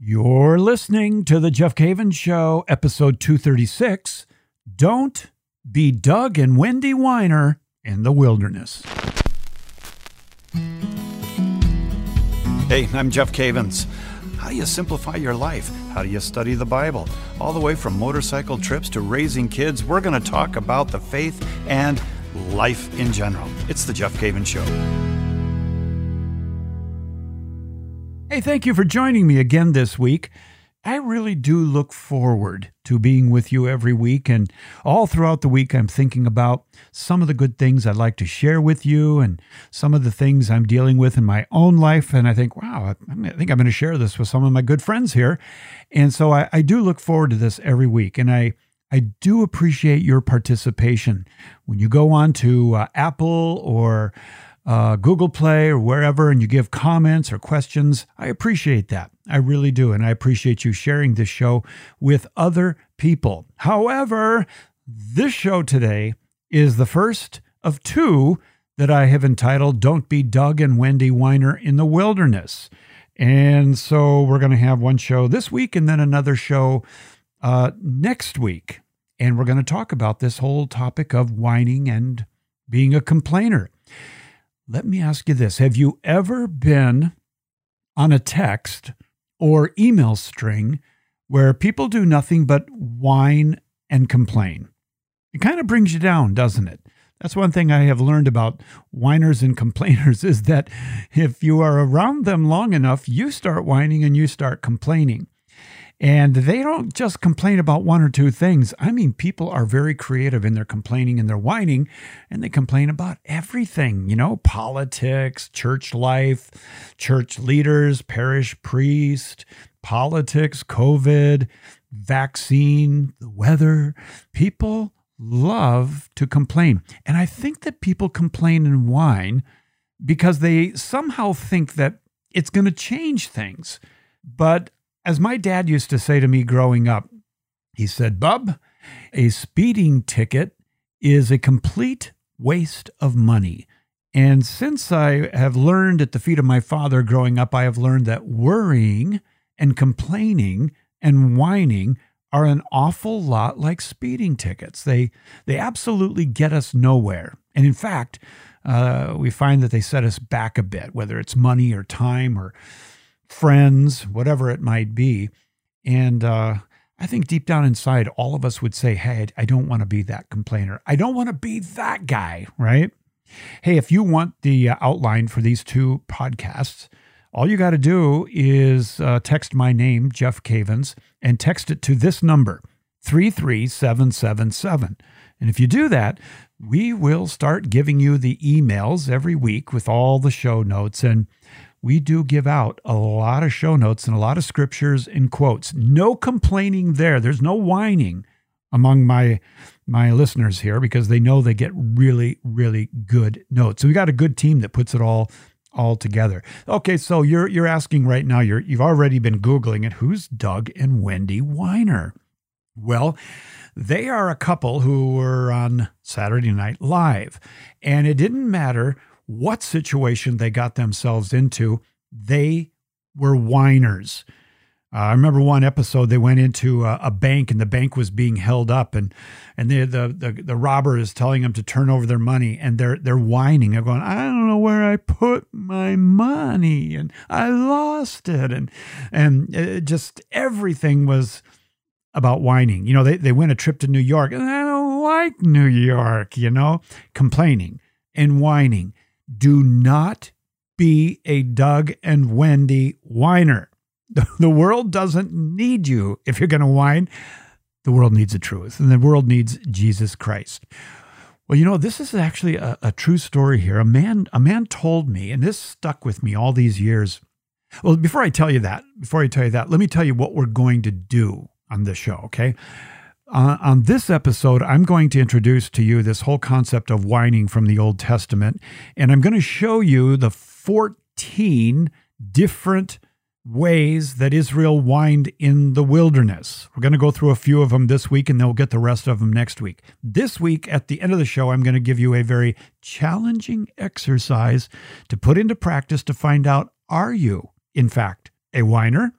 You're listening to The Jeff Cavins Show, episode 236 Don't Be Doug and Wendy Whiner in the Wilderness. Hey, I'm Jeff Cavins. How do you simplify your life? How do you study the Bible? All the way from motorcycle trips to raising kids, we're going to talk about the faith and life in general. It's The Jeff Cavins Show. Hey, thank you for joining me again this week. I really do look forward to being with you every week. And all throughout the week, I'm thinking about some of the good things I'd like to share with you and some of the things I'm dealing with in my own life. And I think, wow, I think I'm going to share this with some of my good friends here. And so I, I do look forward to this every week. And I, I do appreciate your participation. When you go on to uh, Apple or uh, Google Play or wherever, and you give comments or questions. I appreciate that. I really do. And I appreciate you sharing this show with other people. However, this show today is the first of two that I have entitled Don't Be Doug and Wendy Whiner in the Wilderness. And so we're going to have one show this week and then another show uh, next week. And we're going to talk about this whole topic of whining and being a complainer. Let me ask you this Have you ever been on a text or email string where people do nothing but whine and complain? It kind of brings you down, doesn't it? That's one thing I have learned about whiners and complainers is that if you are around them long enough, you start whining and you start complaining. And they don't just complain about one or two things. I mean, people are very creative in their complaining and their whining, and they complain about everything, you know, politics, church life, church leaders, parish priest, politics, COVID, vaccine, the weather. People love to complain. And I think that people complain and whine because they somehow think that it's going to change things. But as my dad used to say to me growing up, he said, Bub, a speeding ticket is a complete waste of money. And since I have learned at the feet of my father growing up, I have learned that worrying and complaining and whining are an awful lot like speeding tickets. They they absolutely get us nowhere. And in fact, uh, we find that they set us back a bit, whether it's money or time or friends, whatever it might be. And uh, I think deep down inside, all of us would say, Hey, I don't want to be that complainer. I don't want to be that guy, right? Hey, if you want the uh, outline for these two podcasts, all you got to do is uh, text my name, Jeff Cavins, and text it to this number, 33777. And if you do that, we will start giving you the emails every week with all the show notes. And we do give out a lot of show notes and a lot of scriptures and quotes. No complaining there. There's no whining among my my listeners here because they know they get really really good notes. So we got a good team that puts it all all together. Okay, so you're you're asking right now. You're you've already been googling it. Who's Doug and Wendy Whiner? Well, they are a couple who were on Saturday Night Live, and it didn't matter what situation they got themselves into. They were whiners. Uh, I remember one episode they went into a, a, bank and the bank was being held up and and they, the, the the robber is telling them to turn over their money and they're they're whining. They're going, I don't know where I put my money and I lost it and and just everything was about whining. You know, they they win a trip to New York and I don't like New York. You know, complaining and whining do not be a Doug and Wendy whiner. The world doesn't need you if you're going to whine. The world needs the truth, and the world needs Jesus Christ. Well, you know, this is actually a, a, true story here. A man, a man told me, and this stuck with me all these years. Well, before I tell you that, before I tell you that, let me tell you what we're going to do on this show, okay? Uh, on this episode, I'm going to introduce to you this whole concept of whining from the Old Testament, and I'm going to show you the 14 different ways that Israel whined in the wilderness. We're going to go through a few of them this week, and then we'll get the rest of them next week. This week, at the end of the show, I'm going to give you a very challenging exercise to put into practice to find out are you, in fact, a whiner?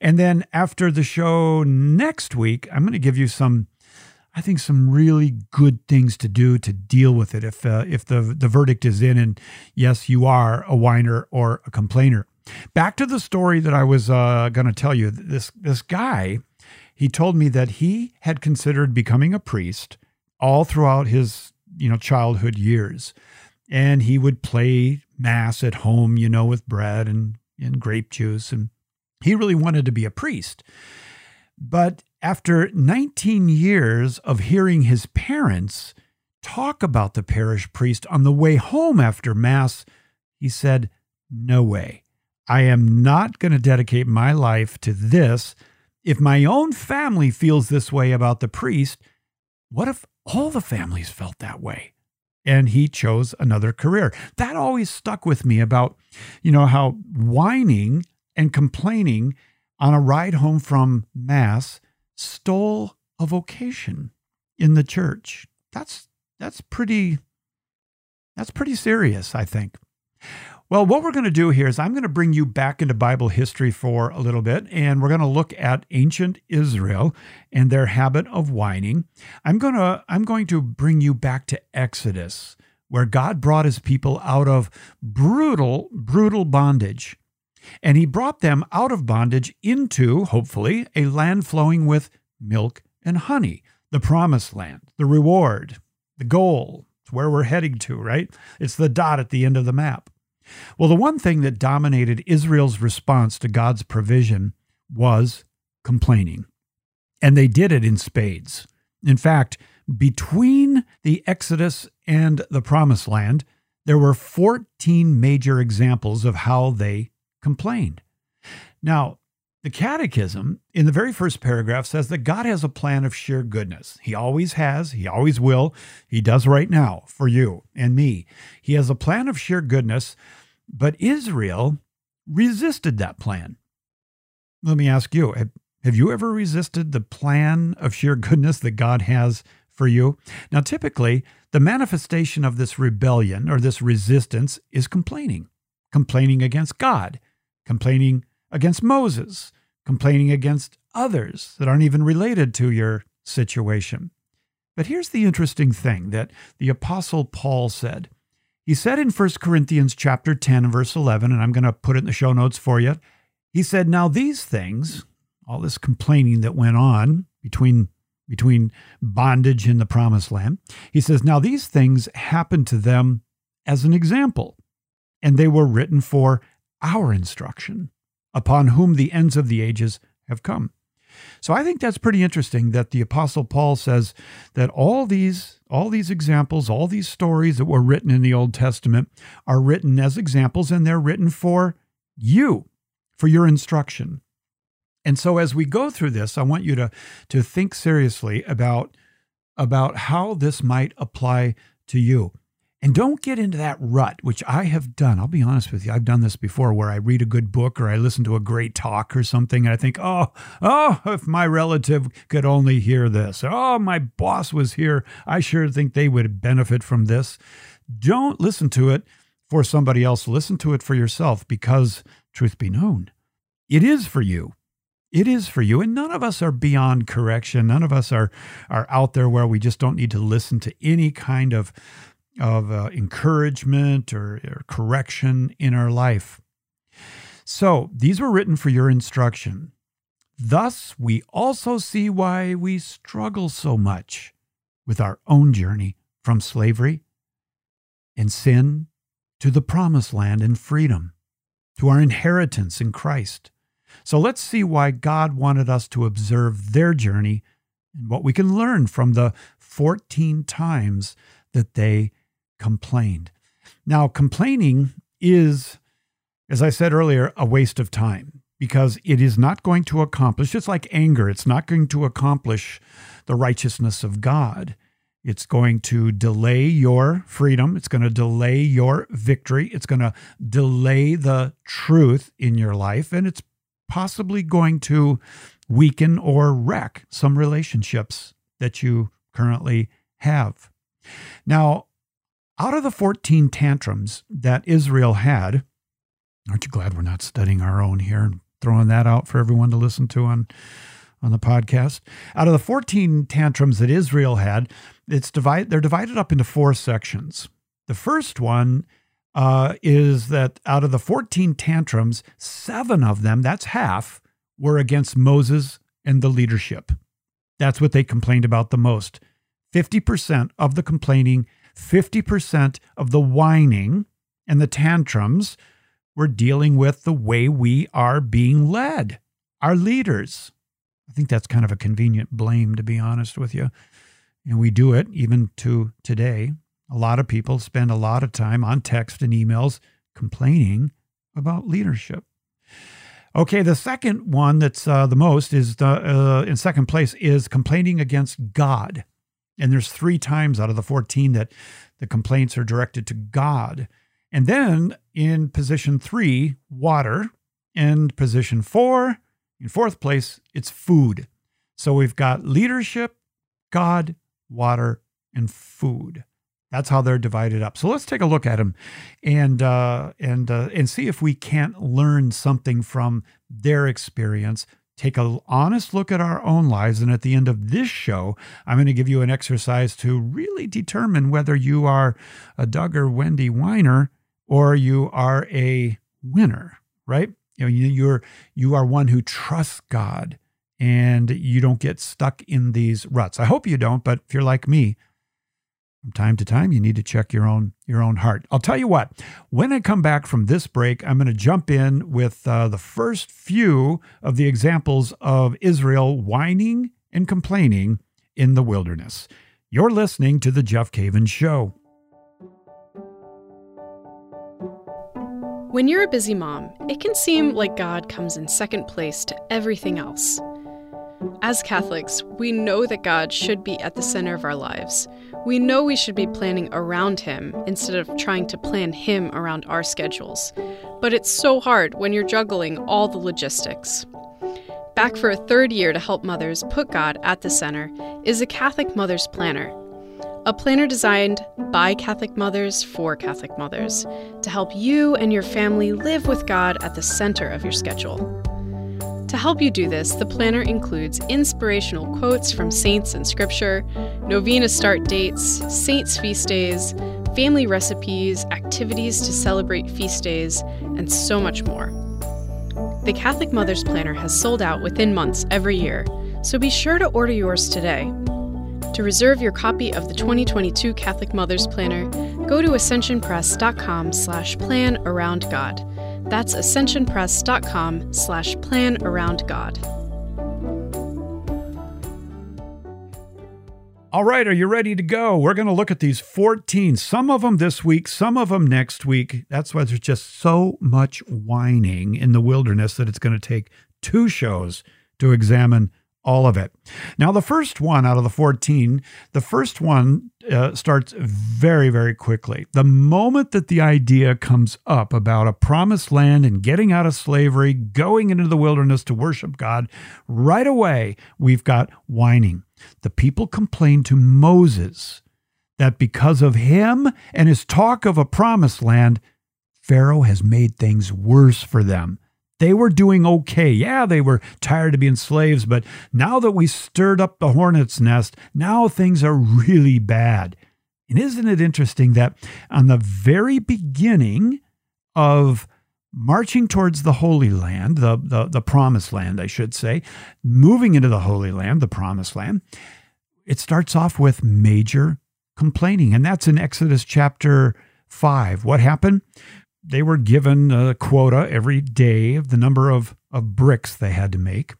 And then after the show next week, I'm going to give you some, I think, some really good things to do to deal with it if uh, if the the verdict is in, and yes, you are a whiner or a complainer. Back to the story that I was uh, going to tell you. This this guy, he told me that he had considered becoming a priest all throughout his you know childhood years, and he would play mass at home, you know, with bread and and grape juice and he really wanted to be a priest. But after 19 years of hearing his parents talk about the parish priest on the way home after Mass, he said, No way. I am not going to dedicate my life to this. If my own family feels this way about the priest, what if all the families felt that way? And he chose another career. That always stuck with me about, you know, how whining and complaining on a ride home from Mass stole a vocation in the church. That's that's pretty that's pretty serious, I think. Well, what we're going to do here is I'm going to bring you back into Bible history for a little bit, and we're going to look at ancient Israel and their habit of whining. I'm going to I'm going to bring you back to Exodus, where God brought his people out of brutal, brutal bondage. And he brought them out of bondage into, hopefully, a land flowing with milk and honey, the promised land, the reward, the goal. It's where we're heading to, right? It's the dot at the end of the map. Well, the one thing that dominated Israel's response to God's provision was complaining. And they did it in spades. In fact, between the Exodus and the Promised Land, there were 14 major examples of how they complained. Now, the Catechism, in the very first paragraph, says that God has a plan of sheer goodness. He always has, He always will. He does right now for you and me. He has a plan of sheer goodness, but Israel resisted that plan. Let me ask you have, you ever resisted the plan of sheer goodness that God has for you? Now, typically, the manifestation of this rebellion or this resistance is complaining, complaining against God complaining against Moses, complaining against others that aren't even related to your situation. But here's the interesting thing that the apostle Paul said. He said in 1 Corinthians chapter 10 verse 11 and I'm going to put it in the show notes for you. He said, "Now these things, all this complaining that went on between between bondage in the promised land. He says, "Now these things happened to them as an example, and they were written for our instruction, upon whom the ends of the ages have come. So I think that's pretty interesting that the apostle Paul says that all these all these examples, all these stories that were written in the Old Testament are written as examples and they're written for you, for your instruction. And so as we go through this, I want you to to think seriously about about how this might apply to you. And don't get into that rut, which I have done. I'll be honest with you. I've done this before where I read a good book or I listen to a great talk or something and I think, oh, oh, if my relative could only hear this. Oh, my boss was here. I sure think they would benefit from this. Don't listen to it for somebody else. Listen to it for yourself because, truth be known, it is for you. It is for you. And none of us are beyond correction. None of us are, are out there where we just don't need to listen to any kind of of uh, encouragement or, or correction in our life. So these were written for your instruction. Thus, we also see why we struggle so much with our own journey from slavery and sin to the promised land and freedom, to our inheritance in Christ. So let's see why God wanted us to observe their journey and what we can learn from the 14 times that they complained. Now, complaining is, as I said earlier, a waste of time because it is not going to accomplish, just like anger, it's not going to accomplish the righteousness of God. It's going to delay your freedom. It's going to delay your victory. It's going to delay the truth in your life. And it's possibly going to weaken or wreck some relationships that you currently have. Now, out of the 14 tantrums that Israel had, aren't you glad we're not studying our own here and throwing that out for everyone to listen to on on the podcast. Out of the 14 tantrums that Israel had, it's divide they're divided up into four sections. The first one uh, is that out of the 14 tantrums, seven of them, that's half, were against Moses and the leadership. That's what they complained about the most. 50% of the complaining, 50% of the whining and the tantrums were dealing with the way we are being led, our leaders. I think that's kind of a convenient blame, to be honest with you. And we do it even to today. A lot of people spend a lot of time on text and emails complaining about leadership. Okay, the second one that's uh, the most is the, uh, in second place is complaining against God. And there's three times out of the 14 that the complaints are directed to God. And then in position three, water. And position four, in fourth place, it's food. So we've got leadership, God, water, and food. That's how they're divided up. So let's take a look at them, and uh, and uh, and see if we can't learn something from their experience. Take an honest look at our own lives, and at the end of this show, I'm going to give you an exercise to really determine whether you are a Doug or Wendy whiner or you are a winner. Right? You know, you're you are one who trusts God and you don't get stuck in these ruts. I hope you don't, but if you're like me, from time to time you need to check your own your own heart. I'll tell you what. When I come back from this break, I'm going to jump in with uh, the first few of the examples of Israel whining and complaining in the wilderness. You're listening to the Jeff Cavins Show. When you're a busy mom, it can seem like God comes in second place to everything else. As Catholics, we know that God should be at the center of our lives. We know we should be planning around Him instead of trying to plan Him around our schedules. But it's so hard when you're juggling all the logistics. Back for a third year to help mothers put God at the center is a Catholic Mother's Planner a planner designed by Catholic mothers for Catholic mothers to help you and your family live with God at the center of your schedule. To help you do this, the planner includes inspirational quotes from saints and scripture, novena start dates, saints' feast days, family recipes, activities to celebrate feast days, and so much more. The Catholic Mother's Planner has sold out within months every year, so be sure to order yours today. To reserve your copy of the 2022 Catholic Mothers Planner, go to ascensionpress.com slash plan around God. That's ascensionpress.com slash plan around God. All right, are you ready to go? We're going to look at these 14, some of them this week, some of them next week. That's why there's just so much whining in the wilderness that it's going to take two shows to examine all of it. Now, the first one out of the 14, the first one uh, starts very, very quickly. The moment that the idea comes up about a promised land and getting out of slavery, going into the wilderness to worship God, right away we've got whining. The people complain to Moses that because of him and his talk of a promised land, Pharaoh has made things worse for them. They were doing okay. Yeah, they were tired of being slaves, but now that we stirred up the hornet's nest, now things are really bad. And isn't it interesting that on the very beginning of marching towards the Holy Land, the, the, the promised land, I should say, moving into the Holy Land, the promised land, it starts off with major complaining. And that's in Exodus chapter 5. What happened? They were given a quota every day of the number of, of bricks they had to make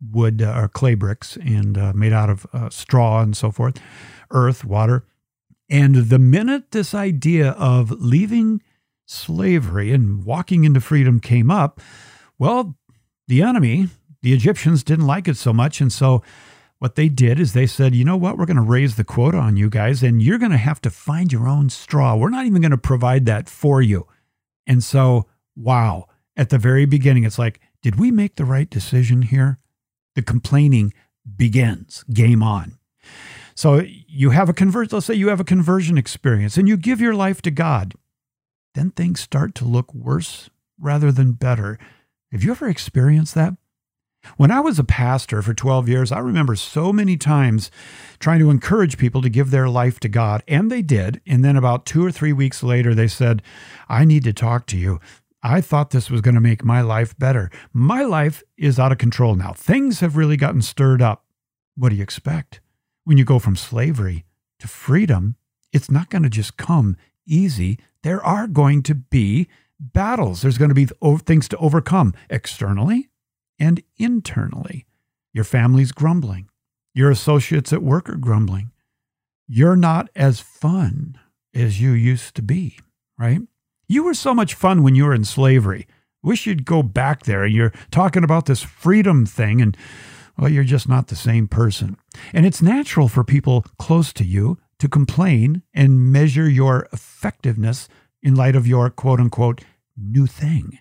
wood uh, or clay bricks and uh, made out of uh, straw and so forth, earth, water. And the minute this idea of leaving slavery and walking into freedom came up, well, the enemy, the Egyptians, didn't like it so much. And so what they did is they said, you know what, we're going to raise the quota on you guys, and you're going to have to find your own straw. We're not even going to provide that for you. And so, wow, at the very beginning, it's like, did we make the right decision here? The complaining begins, game on. So you have a convert, let's say you have a conversion experience and you give your life to God. Then things start to look worse rather than better. Have you ever experienced that? When I was a pastor for 12 years, I remember so many times trying to encourage people to give their life to God, and they did. And then about two or three weeks later, they said, I need to talk to you. I thought this was going to make my life better. My life is out of control now. Things have really gotten stirred up. What do you expect? When you go from slavery to freedom, it's not going to just come easy. There are going to be battles. There's going to be things to overcome externally and internally. Your family's grumbling. Your associates at work are grumbling. You're not as fun as you used to be, right? You were so much fun when you were in slavery. Wish you'd go back there. And you're talking about this freedom thing, and well, you're just not the same person. And it's natural for people close to you to complain and measure your effectiveness in light of your quote unquote new thing,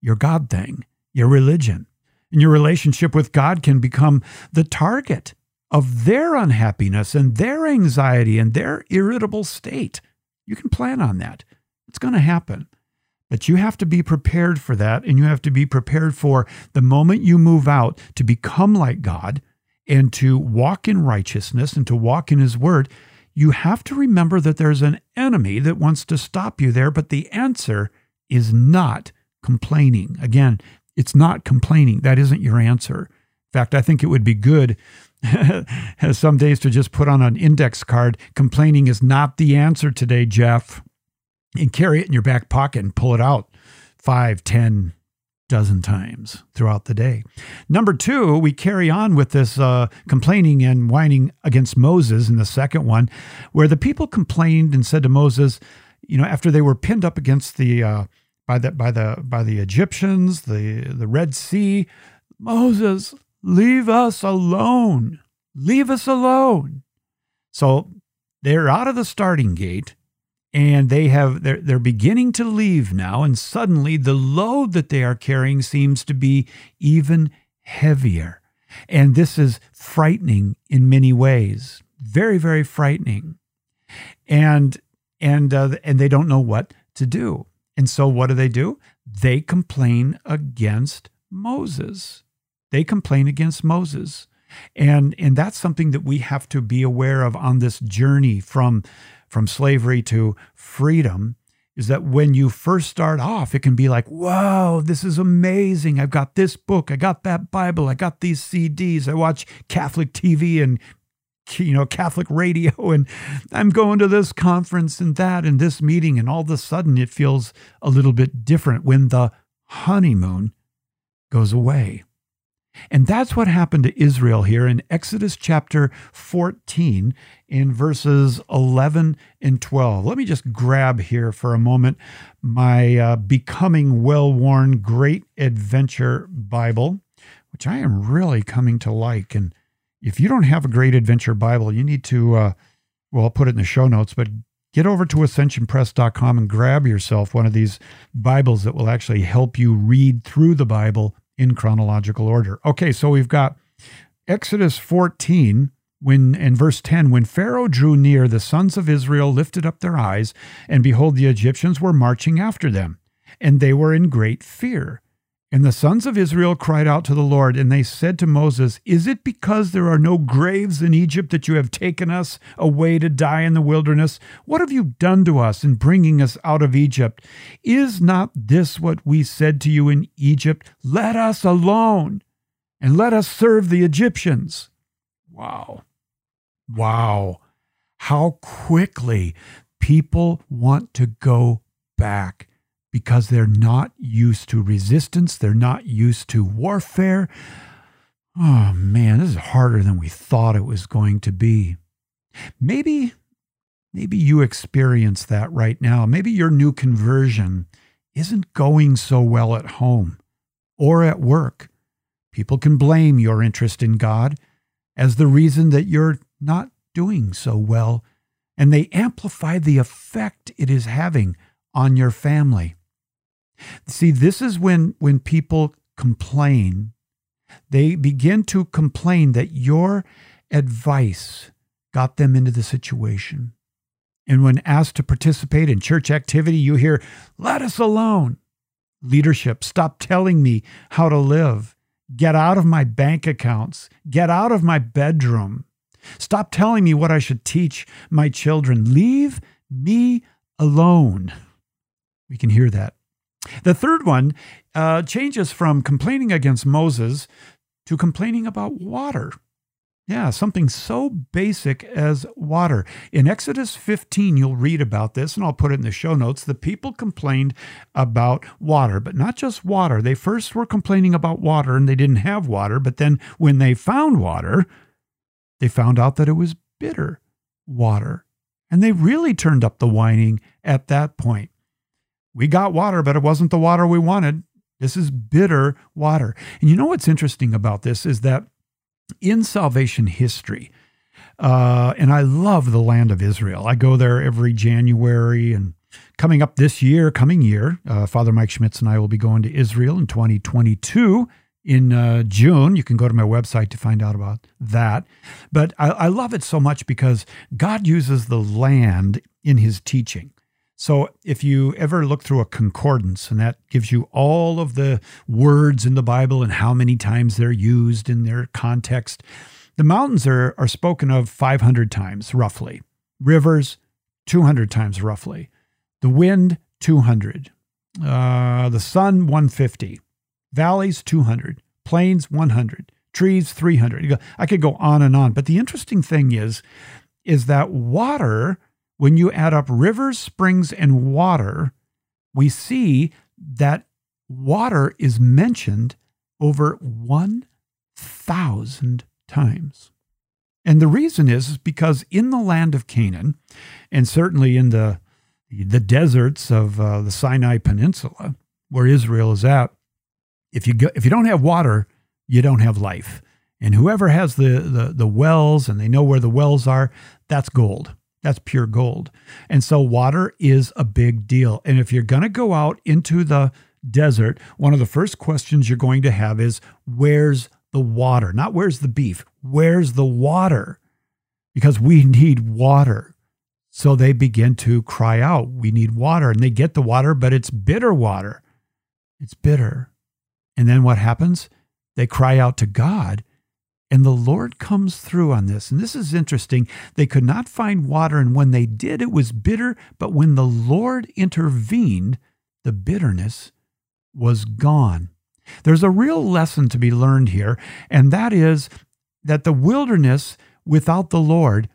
your God thing, your religion. And your relationship with God can become the target of their unhappiness and their anxiety and their irritable state. You can plan on that. It's going to happen. But you have to be prepared for that. And you have to be prepared for the moment you move out to become like God and to walk in righteousness and to walk in His Word. You have to remember that there's an enemy that wants to stop you there. But the answer is not complaining. Again, it's not complaining. That isn't your answer. In fact, I think it would be good some days to just put on an index card complaining is not the answer today, Jeff, and carry it in your back pocket and pull it out five, ten, dozen times throughout the day. Number two, we carry on with this uh, complaining and whining against Moses in the second one, where the people complained and said to Moses, you know, after they were pinned up against the uh, by the by the by the Egyptians, the the Red Sea. Moses, leave us alone. Leave us alone. So they're out of the starting gate and they have they're they're beginning to leave now and suddenly the load that they are carrying seems to be even heavier. And this is frightening in many ways. Very very frightening. And and uh, and they don't know what to do. And so what do they do? They complain against Moses. They complain against Moses. And and that's something that we have to be aware of on this journey from from slavery to freedom is that when you first start off, it can be like, whoa, this is amazing. I've got this book, I got that Bible, I got these CDs, I watch Catholic TV and you know Catholic radio and I'm going to this conference and that and this meeting and all of a sudden it feels a little bit different when the honeymoon goes away. And that's what happened to Israel here in Exodus chapter 14 in verses 11 and 12. Let me just grab here for a moment my uh, Becoming Well Worn Great Adventure Bible, which I am really coming to like. And if you don't have a great adventure Bible, you need to, uh, well, I'll put it in the show notes, but get over to ascensionpress.com and grab yourself one of these Bibles that will actually help you read through the Bible in chronological order. Okay, so we've got Exodus 14 when in verse 10 when pharaoh drew near the sons of israel lifted up their eyes and behold the egyptians were marching after them and they were in great fear and the sons of Israel cried out to the Lord, and they said to Moses, Is it because there are no graves in Egypt that you have taken us away to die in the wilderness? What have you done to us in bringing us out of Egypt? Is not this what we said to you in Egypt? Let us alone, and let us serve the Egyptians. Wow. Wow. How quickly people want to go back because they're not used to resistance, they're not used to warfare. Oh man, this is harder than we thought it was going to be. Maybe maybe you experience that right now. Maybe your new conversion isn't going so well at home or at work. People can blame your interest in God as the reason that you're not doing so well, and they amplify the effect it is having on your family. See, this is when when people complain, they begin to complain that your advice got them into the situation. And when asked to participate in church activity, you hear, let us alone. leadership. Stop telling me how to live. Get out of my bank accounts. Get out of my bedroom. Stop telling me what I should teach my children. Leave me alone. We can hear that. The third one uh, changes from complaining against Moses to complaining about water. Yeah, something so basic as water. In Exodus 15, you'll read about this, and I'll put it in the show notes. The people complained about water, but not just water. They first were complaining about water and they didn't have water, but then when they found water, they found out that it was bitter water. And they really turned up the whining at that point. We got water, but it wasn't the water we wanted. This is bitter water. And you know what's interesting about this is that in salvation history, uh, and I love the land of Israel. I go there every January and coming up this year, coming year, uh, Father Mike Schmitz and I will be going to Israel in 2022 in uh, June. You can go to my website to find out about that. But I, I love it so much because God uses the land in his teaching. So if you ever look through a concordance, and that gives you all of the words in the Bible and how many times they're used in their context, the mountains are, are spoken of 500 times roughly, rivers 200 times roughly, the wind 200, uh, the sun 150, valleys 200, plains 100, trees 300. I could go on and on. But the interesting thing is, is that water when you add up rivers, springs, and water, we see that water is mentioned over 1,000 times. And the reason is, because in the land of Canaan, and certainly in the, the deserts of uh, the Sinai Peninsula, where Israel is at, if you, go, if you don't have water, you don't have life. And whoever has the, the, the wells and they know where the wells are, that's gold. That's pure gold. And so water is a big deal. And if you're going to go out into the desert, one of the first questions you're going to have is where's the water? Not where's the beef, where's the water? Because we need water. So they begin to cry out, we need water. And they get the water, but it's bitter water. It's bitter. And then what happens? They cry out to God and the Lord comes through on this. And this is interesting. They could not find water, and when they did, it was bitter. But when the Lord intervened, the bitterness was gone. There's a real lesson to be learned here, and that is that the wilderness without the Lord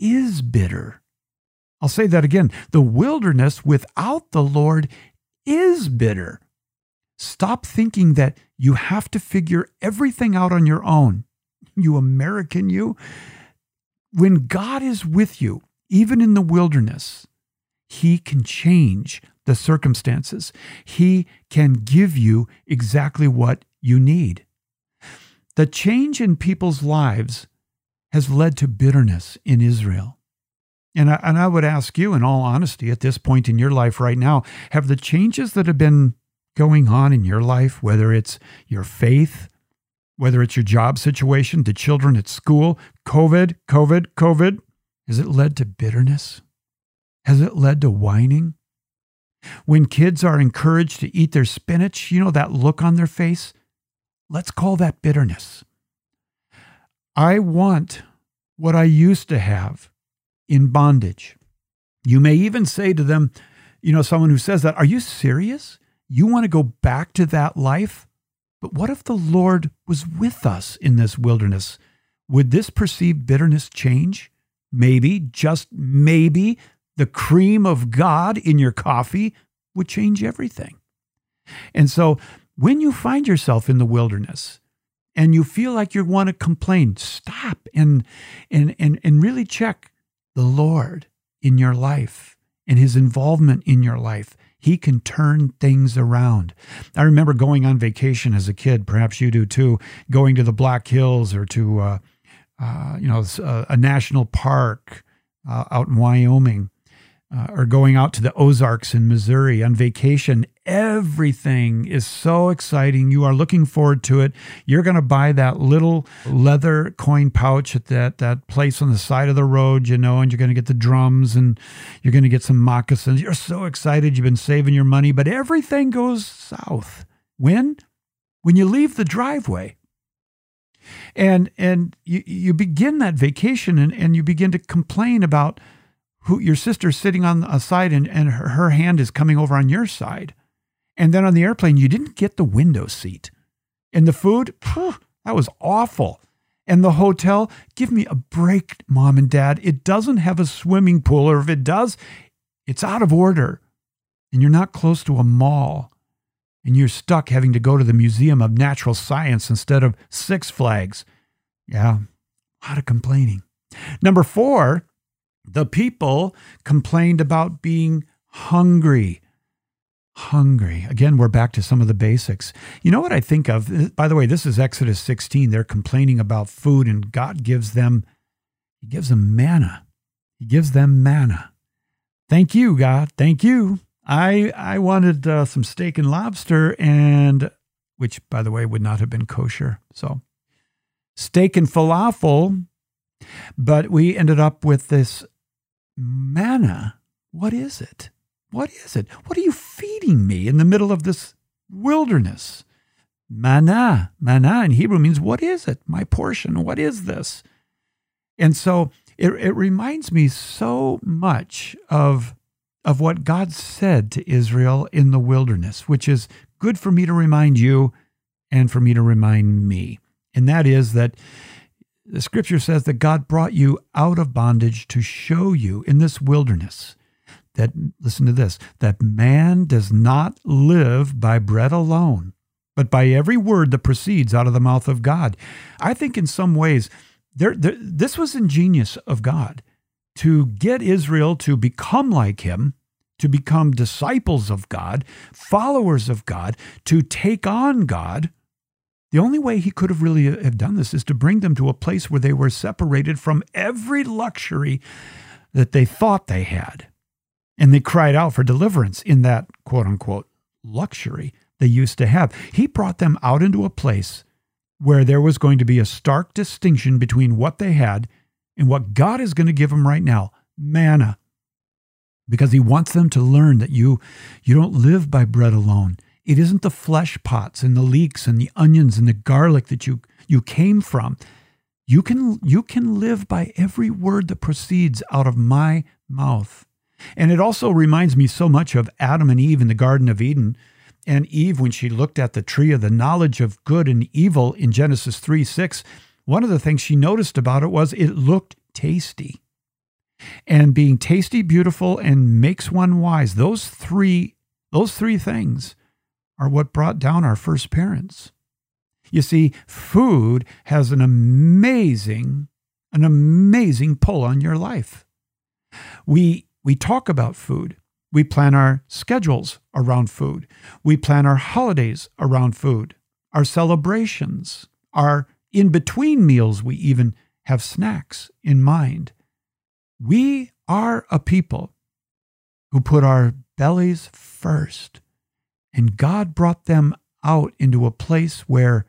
is bitter. I'll say that again. The wilderness without the Lord is bitter. Stop thinking that you have to figure everything out on your own you American, you. When God is with you, even in the wilderness, He can change the circumstances. He can give you exactly what you need. The change in people's lives has led to bitterness in Israel. And I, and I would ask you, in all honesty, at this point in your life right now, have the changes that have been going on in your life, whether it's your faith, whether it's your job situation, the children at school, COVID, COVID, COVID, has it led to bitterness? Has it led to whining? When kids are encouraged to eat their spinach, you know that look on their face? Let's call that bitterness. I want what I used to have in bondage. You may even say to them, you know, someone who says that, are you serious? You want to go back to that life? But what if the Lord was with us in this wilderness? Would this perceived bitterness change? Maybe, just maybe, the cream of God in your coffee would change everything. And so when you find yourself in the wilderness and you feel like you want to complain, stop and, and, and, and really check the Lord in your life and his involvement in your life. He can turn things around. I remember going on vacation as a kid, perhaps you do too, going to the Black Hills or to, uh, uh, you know, a, a, national park uh, out in Wyoming. Uh, or going out to the Ozarks in Missouri on vacation. Everything is so exciting. You are looking forward to it. You're going to buy that little leather coin pouch at that, that place on the side of the road, you know, and you're going to get the drums and you're going to get some moccasins. You're so excited. You've been saving your money, but everything goes south. When? When you leave the driveway. And and you, you begin that vacation and, and you begin to complain about who your sister's sitting on a side and, and her, her hand is coming over on your side. And then on the airplane, you didn't get the window seat. And the food, phew, that was awful. And the hotel, give me a break, mom and dad. It doesn't have a swimming pool, or if it does, it's out of order. And you're not close to a mall. And you're stuck having to go to the Museum of Natural Science instead of Six Flags. Yeah, a lot of complaining. Number four, the people complained about being hungry. Hungry. Again, we're back to some of the basics. You know what I think of? By the way, this is Exodus 16. They're complaining about food, and God gives them, He gives them manna. He gives them manna. Thank you, God. Thank you. I I wanted uh, some steak and lobster, and which, by the way, would not have been kosher. So, steak and falafel, but we ended up with this manna. What is it? What is it? What are you feeding me in the middle of this wilderness? Manna. Manna in Hebrew means, what is it? My portion. What is this? And so it, it reminds me so much of, of what God said to Israel in the wilderness, which is good for me to remind you and for me to remind me. And that is that the scripture says that God brought you out of bondage to show you in this wilderness that, listen to this, that man does not live by bread alone, but by every word that proceeds out of the mouth of God. I think in some ways, there, there, this was ingenious of God to get Israel to become like him, to become disciples of God, followers of God, to take on God the only way he could have really uh, have done this is to bring them to a place where they were separated from every luxury that they thought they had. And they cried out for deliverance in that quote unquote luxury they used to have. He brought them out into a place where there was going to be a stark distinction between what they had and what God is going to give them right now manna. Because he wants them to learn that you, you don't live by bread alone. It isn't the flesh pots and the leeks and the onions and the garlic that you, you came from. You can, you can live by every word that proceeds out of my mouth. And it also reminds me so much of Adam and Eve in the Garden of Eden. And Eve, when she looked at the tree of the knowledge of good and evil in Genesis 3 6, one of the things she noticed about it was it looked tasty. And being tasty, beautiful, and makes one wise, those three, those three things are what brought down our first parents. You see, food has an amazing, an amazing pull on your life. We, we talk about food. We plan our schedules around food. We plan our holidays around food, our celebrations, our in between meals. We even have snacks in mind. We are a people who put our bellies first. And God brought them out into a place where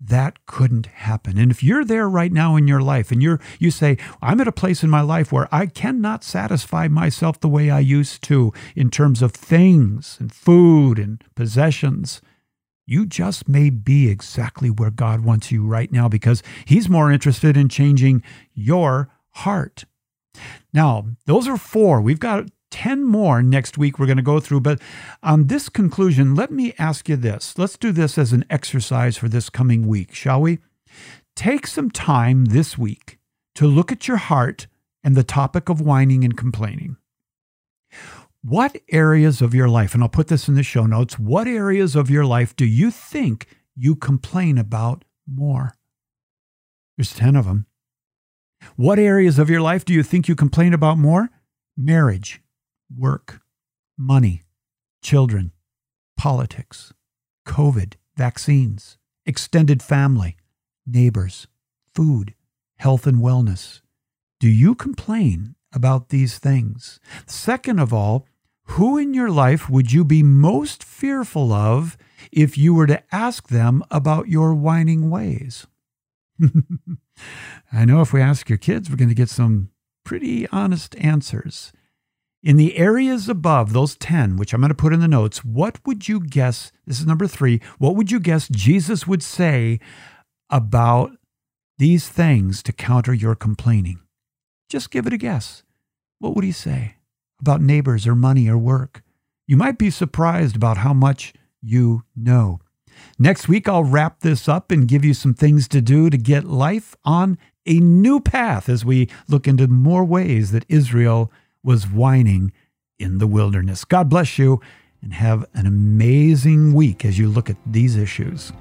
that couldn't happen. And if you're there right now in your life and you're you say, I'm at a place in my life where I cannot satisfy myself the way I used to in terms of things and food and possessions, you just may be exactly where God wants you right now because he's more interested in changing your heart. Now, those are four. We've got 10 more next week we're going to go through. But on this conclusion, let me ask you this. Let's do this as an exercise for this coming week, shall we? Take some time this week to look at your heart and the topic of whining and complaining. What areas of your life, and I'll put this in the show notes, what areas of your life do you think you complain about more? There's 10 of them. What areas of your life do you think you complain about more? Marriage, work, money, children, politics, COVID, vaccines, extended family, neighbors, food, health and wellness. Do you complain about these things? Second of all, who in your life would you be most fearful of if you were to ask them about your whining ways? I know if we ask your kids, we're going to get some pretty honest answers. In the areas above, those 10, which I'm going to put in the notes, what would you guess? This is number three. What would you guess Jesus would say about these things to counter your complaining? Just give it a guess. What would he say about neighbors or money or work? You might be surprised about how much you know. Next week, I'll wrap this up and give you some things to do to get life on a new path as we look into more ways that Israel was whining in the wilderness. God bless you and have an amazing week as you look at these issues.